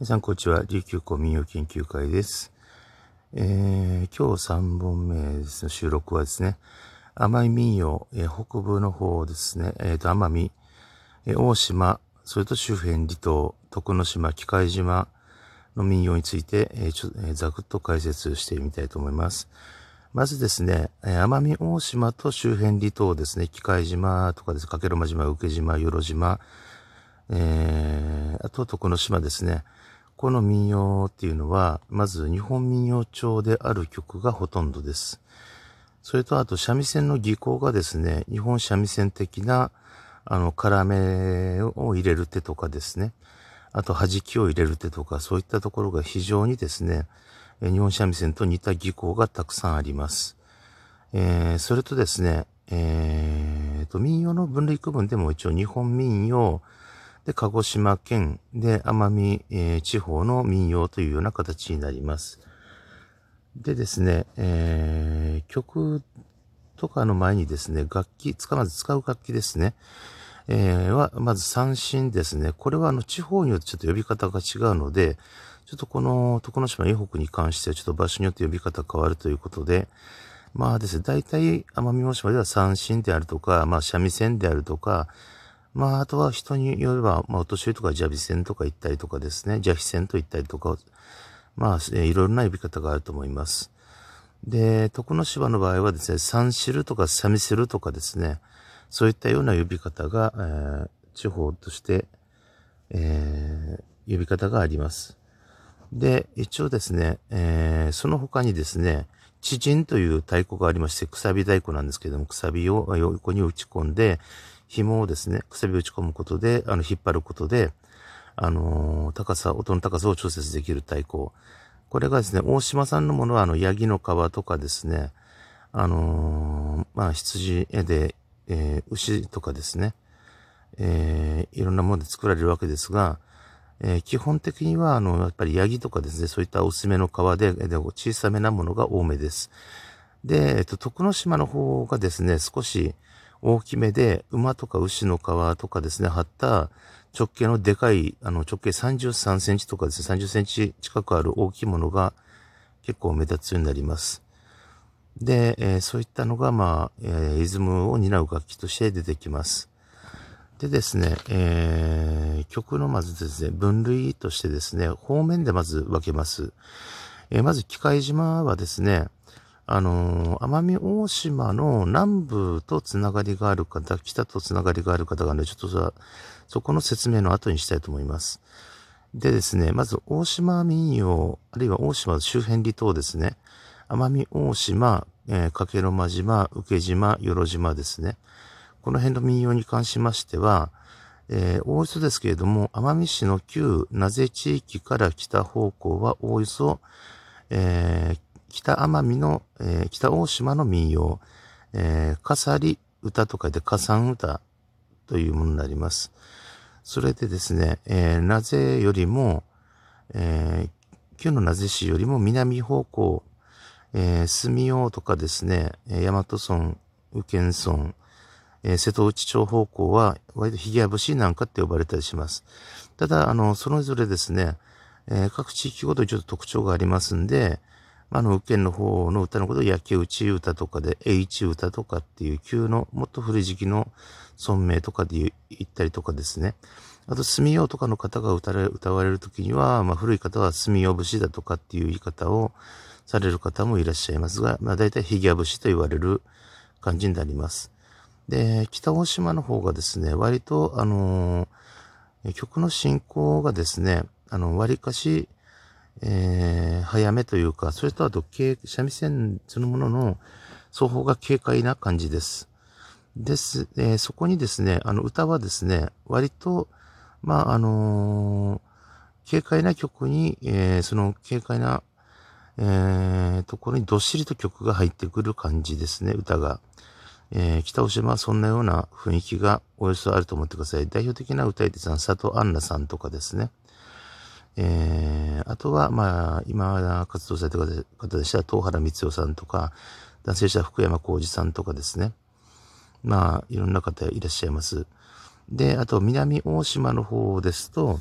皆さん、こんにちは。琉球古民謡研究会です。えー、今日3本目ですの収録はですね、奄美民謡、えー、北部の方ですね、えっ、ー、と、奄美、えー、大島、それと周辺離島、徳之島、機械島の民謡について、えーちょえー、ざくっと解説してみたいと思います。まずですね、えー、奄美大島と周辺離島ですね、機械島とかです、かけろま島、受島、よろ島、えー、あと徳之島ですね。この民謡っていうのは、まず日本民謡調である曲がほとんどです。それとあと三味線の技巧がですね、日本三味線的な、あの、絡めを入れる手とかですね、あと弾きを入れる手とか、そういったところが非常にですね、日本三味線と似た技巧がたくさんあります。えー、それとですね、えー、と、民謡の分類区分でも一応日本民謡、で、鹿児島県で奄美、えー、地方の民謡というような形になります。でですね、えー、曲とかの前にですね、楽器、使まず使う楽器ですね。えー、は、まず三振ですね。これはあの地方によってちょっと呼び方が違うので、ちょっとこの徳之島以北に関してはちょっと場所によって呼び方変わるということで、まあですね、大体奄美大島では三振であるとか、まあ三味線であるとか、まあ、あとは人によれば、まあ、お年寄りとかジャビ線とか言ったりとかですね、邪非線と言ったりとか、まあ、いろいろな呼び方があると思います。で、徳之島の場合はですね、三汁とか三味汁とかですね、そういったような呼び方が、えー、地方として、えー、呼び方があります。で、一応ですね、えー、その他にですね、知人という太鼓がありまして、くさび太鼓なんですけども、くさびを横に打ち込んで、紐をですね、くさび打ち込むことで、あの、引っ張ることで、あのー、高さ、音の高さを調節できる太鼓。これがですね、大島さんのものは、あの、ヤギの皮とかですね、あのー、まあ、羊で、えー、牛とかですね、えー、いろんなもので作られるわけですが、えー、基本的には、あの、やっぱりヤギとかですね、そういった薄めの皮で、で小さめなものが多めです。で、えっと、徳之島の方がですね、少し、大きめで、馬とか牛の皮とかですね、貼った直径のでかい、あの直径33センチとかですね、30センチ近くある大きいものが結構目立つようになります。で、えー、そういったのが、まあ、えー、イズムを担う楽器として出てきます。でですね、えー、曲のまずですね、分類としてですね、方面でまず分けます。え、まず、機械島はですね、あのー、奄美大島の南部とつながりがある方、北とつながりがある方がね、ちょっとさ、そこの説明の後にしたいと思います。でですね、まず大島民謡、あるいは大島周辺離島ですね。奄美大島、えー、かけろま島、受島、よろ島ですね。この辺の民謡に関しましては、えー、おおよそですけれども、奄美市の旧名瀬地域から北方向はおおよそ、えー、北奄美の、えー、北大島の民謡、えー、かさり歌と書いてかさん歌というものになります。それでですね、えー、なぜよりも、えー、旧のなぜ市よりも南方向、えー、住用とかですね、大和村、宇検村、えー、瀬戸内町方向は、割とひげや節なんかって呼ばれたりします。ただ、あの、それぞれですね、えー、各地域ごとにちょっと特徴がありますんで、あの、右県の方の歌のことを焼き打ち歌とかで、H 歌とかっていう旧の、もっと古い時期の村名とかで言ったりとかですね。あと、住用とかの方が歌れ歌われるときには、まあ、古い方は住用節だとかっていう言い方をされる方もいらっしゃいますが、まあ、大体ひぎや節と言われる感じになります。で、北大島の方がですね、割と、あのー、曲の進行がですね、あの、割かし、えー、早めというか、それとあと、三味線そのものの奏法が軽快な感じです。です、えー、そこにですね、あの、歌はですね、割と、まあ、あのー、軽快な曲に、えー、その軽快な、えー、ところにどっしりと曲が入ってくる感じですね、歌が。えー、北大島はそんなような雰囲気がおよそあると思ってください。代表的な歌い手さん、佐藤杏奈さんとかですね。えー、あとは、まあ、今活動されてる方でしたら、東原光代さんとか、男性者福山浩二さんとかですね。まあ、いろんな方いらっしゃいます。で、あと、南大島の方ですと、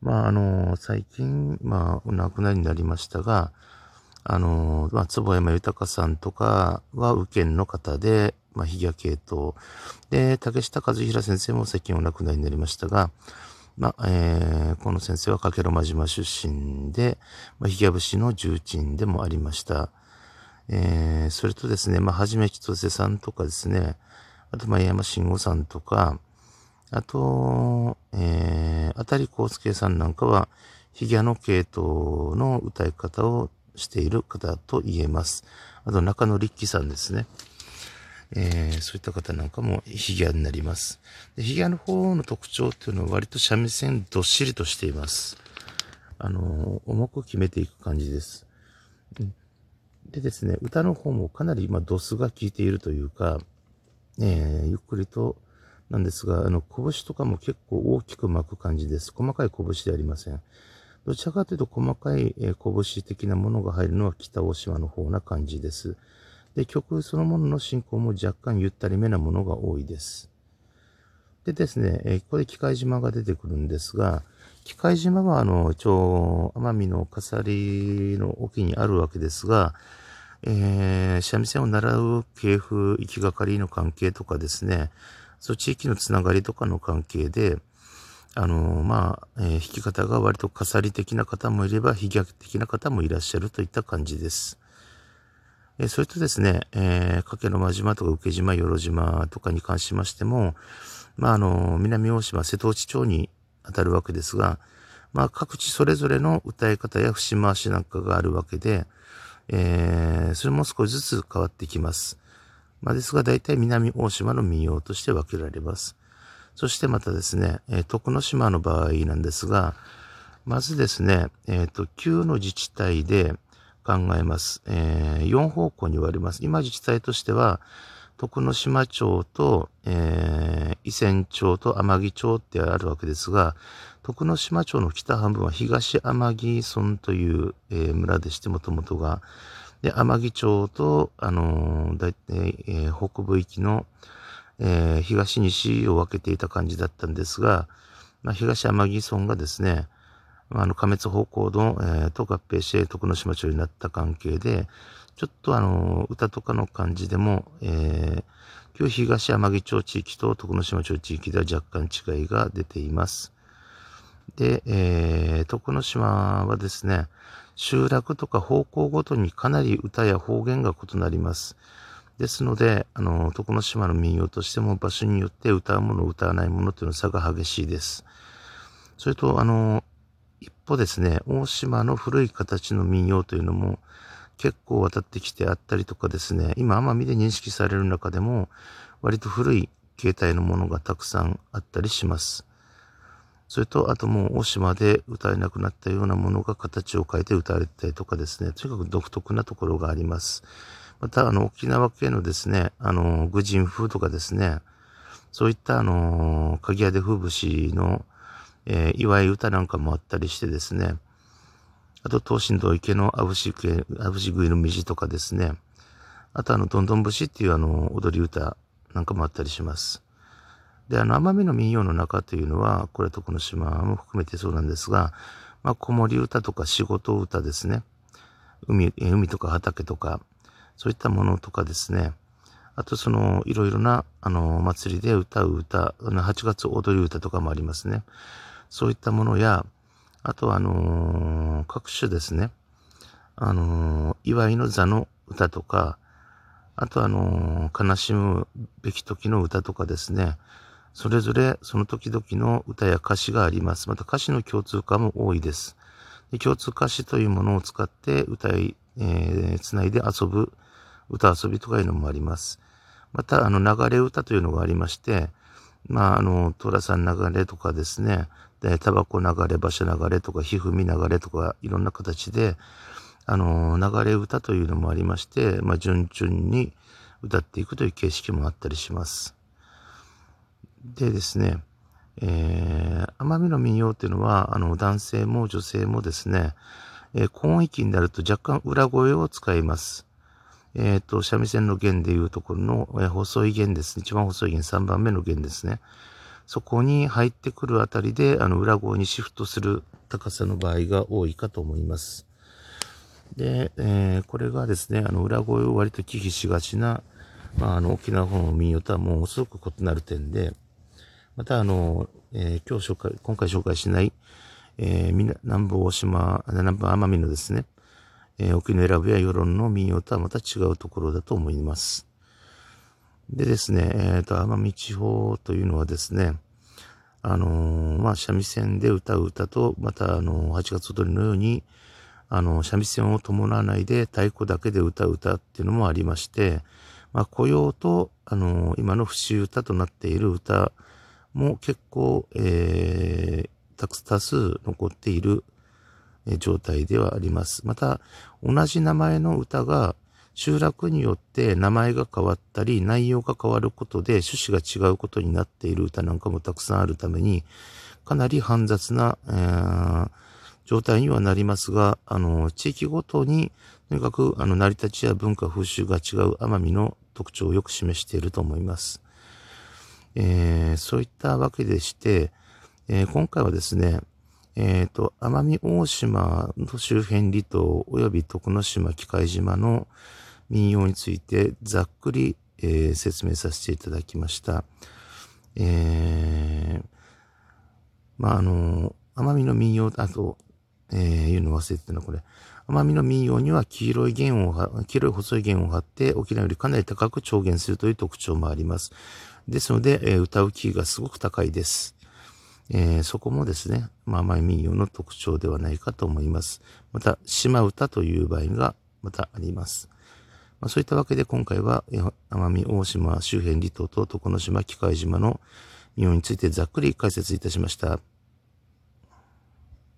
まあ、あの、最近、まあ、お亡くなりになりましたが、あの、まあ、坪山豊さんとかは、右県の方で、まあ、ヒギャ系統。で、竹下和平先生も最近お亡くなりになりましたが、まあ、えー、この先生は加計呂間島出身で、まあ、ヒギャ節の重鎮でもありました。えー、それとですね、まあ、はじめ千歳さんとかですね、あと、前山慎吾さんとか、あと、えー、あたりこうすけさんなんかは、ヒギャの系統の歌い方をしている方と言えます。あと、中野力さんですね。えー、そういった方なんかもヒギャになります。でヒギャの方の特徴っていうのは割と三味線どっしりとしています。あの、重く決めていく感じです。でですね、歌の方もかなり今ドスが効いているというか、えー、ゆっくりとなんですが、あの、拳とかも結構大きく巻く感じです。細かい拳ではありません。どちらかというと細かい、えー、拳的なものが入るのは北大島の方な感じです。で、曲そのものの進行も若干ゆったりめなものが多いです。でですね、え、ここで機械島が出てくるんですが、機械島はあの、一応、奄美の笠利の沖にあるわけですが、えー、三味線を習う系譜、行きがかりの関係とかですね、そう地域のつながりとかの関係で、あの、まあ、えー、弾き方が割と飾り的な方もいれば、飛脚的な方もいらっしゃるといった感じです。えー、それとですね、えー、加計の間島とか受島、与路島とかに関しましても、まあ、あの、南大島、瀬戸内町に当たるわけですが、まあ、各地それぞれの歌い方や節回しなんかがあるわけで、えー、それも少しずつ変わってきます。まあ、ですが、大体南大島の民謡として分けられます。そしてまたですね、えー、徳之島の場合なんですが、まずですね、えっ、ー、と、旧の自治体で考えます。えー、4方向に割ります。今自治体としては、徳之島町と、えー、伊仙町と天城町ってあるわけですが、徳之島町の北半分は東天城村という、えー、村でして、もともとが、で、天城町と、あのー、だいたい、えー、北部域の、えー、東西を分けていた感じだったんですが、まあ、東天城村がですね、あの、加滅方向の、えー、と合併して徳之島町になった関係で、ちょっとあの、歌とかの感じでも、えー、旧東天城町地域と徳之島町地域では若干違いが出ています。で、えー、徳之島はですね、集落とか方向ごとにかなり歌や方言が異なります。ですので、あの、徳之島の民謡としても場所によって歌うもの、歌わないものというの差が激しいです。それと、あの、一歩ですね、大島の古い形の民謡というのも結構渡ってきてあったりとかですね、今奄美で認識される中でも割と古い形態のものがたくさんあったりします。それと、あともう大島で歌えなくなったようなものが形を変えて歌われたりとかですね、とにかく独特なところがあります。また、あの、沖縄系のですね、あの、愚人風とかですね、そういったあの、鍵屋で風節の、えー、祝い歌なんかもあったりしてですね、あと、東進道池のあぶし食いの道とかですね、あとあの、どんどん節っていうあの、踊り歌なんかもあったりします。で、あの、奄美の民謡の中というのは、これとこの島も含めてそうなんですが、まあ、子守歌とか仕事歌ですね。海、海とか畑とか、そういったものとかですね。あと、その、いろいろな、あの、祭りで歌う歌、あの、8月踊り歌とかもありますね。そういったものや、あとは、あのー、各種ですね。あのー、祝いの座の歌とか、あとあのー、悲しむべき時の歌とかですね。それぞれその時々の歌や歌詞があります。また歌詞の共通化も多いです。で共通歌詞というものを使って歌い、えー、つないで遊ぶ歌遊びとかいうのもあります。また、あの、流れ歌というのがありまして、まあ、あの、寅さん流れとかですね、で、タバコ流れ、場所流れとか、ひふみ流れとか、いろんな形で、あの、流れ歌というのもありまして、まあ、順々に歌っていくという形式もあったりします。でですね、えー、奄美の民謡っていうのは、あの、男性も女性もですね、えー、高音域になると若干裏声を使います。えっ、ー、と、三味線の弦でいうところの、えー、細い弦ですね。一番細い弦、3番目の弦ですね。そこに入ってくるあたりで、あの、裏声にシフトする高さの場合が多いかと思います。で、えー、これがですね、あの、裏声を割と忌避しがちな、まあ、あの、沖縄本の民謡とはもうすごく異なる点で、また、あの、えー、今日紹介、今回紹介しない、えー、南部大島、南部奄美のですね、えー、沖永良部や世論の民謡とはまた違うところだと思います。でですね、えっ、ー、と、奄美地方というのはですね、あのー、まあ、三味線で歌う歌と、また、あのー、8月踊りのように、あの、三味線を伴わないで太鼓だけで歌う歌っていうのもありまして、まあ、雇用と、あの、今の節歌となっている歌も結構、えー、たく多数残っている状態ではあります。また、同じ名前の歌が集落によって名前が変わったり、内容が変わることで趣旨が違うことになっている歌なんかもたくさんあるために、かなり煩雑な、えー、状態にはなりますが、あの、地域ごとに、とにかく、あの、成り立ちや文化、風習が違う奄美の特徴をよく示していると思います。えー、そういったわけでして、えー、今回はですね、えっ、ー、と、奄美大島の周辺離島及び徳之島、機械島の民謡についてざっくり、えー、説明させていただきました。えー、まあ、あの、奄美の民謡、あと、えー、いうの忘れてたな、これ。奄美の民謡には黄色い弦を、黄色い細い弦を張って沖縄よりかなり高く調弦するという特徴もあります。ですので、えー、歌うキーがすごく高いです。えー、そこもですね、まあ、甘い民謡の特徴ではないかと思います。また、島唄という場合がまたあります。まあ、そういったわけで今回は、奄美大島周辺離島と床の島、機械島の民謡についてざっくり解説いたしました。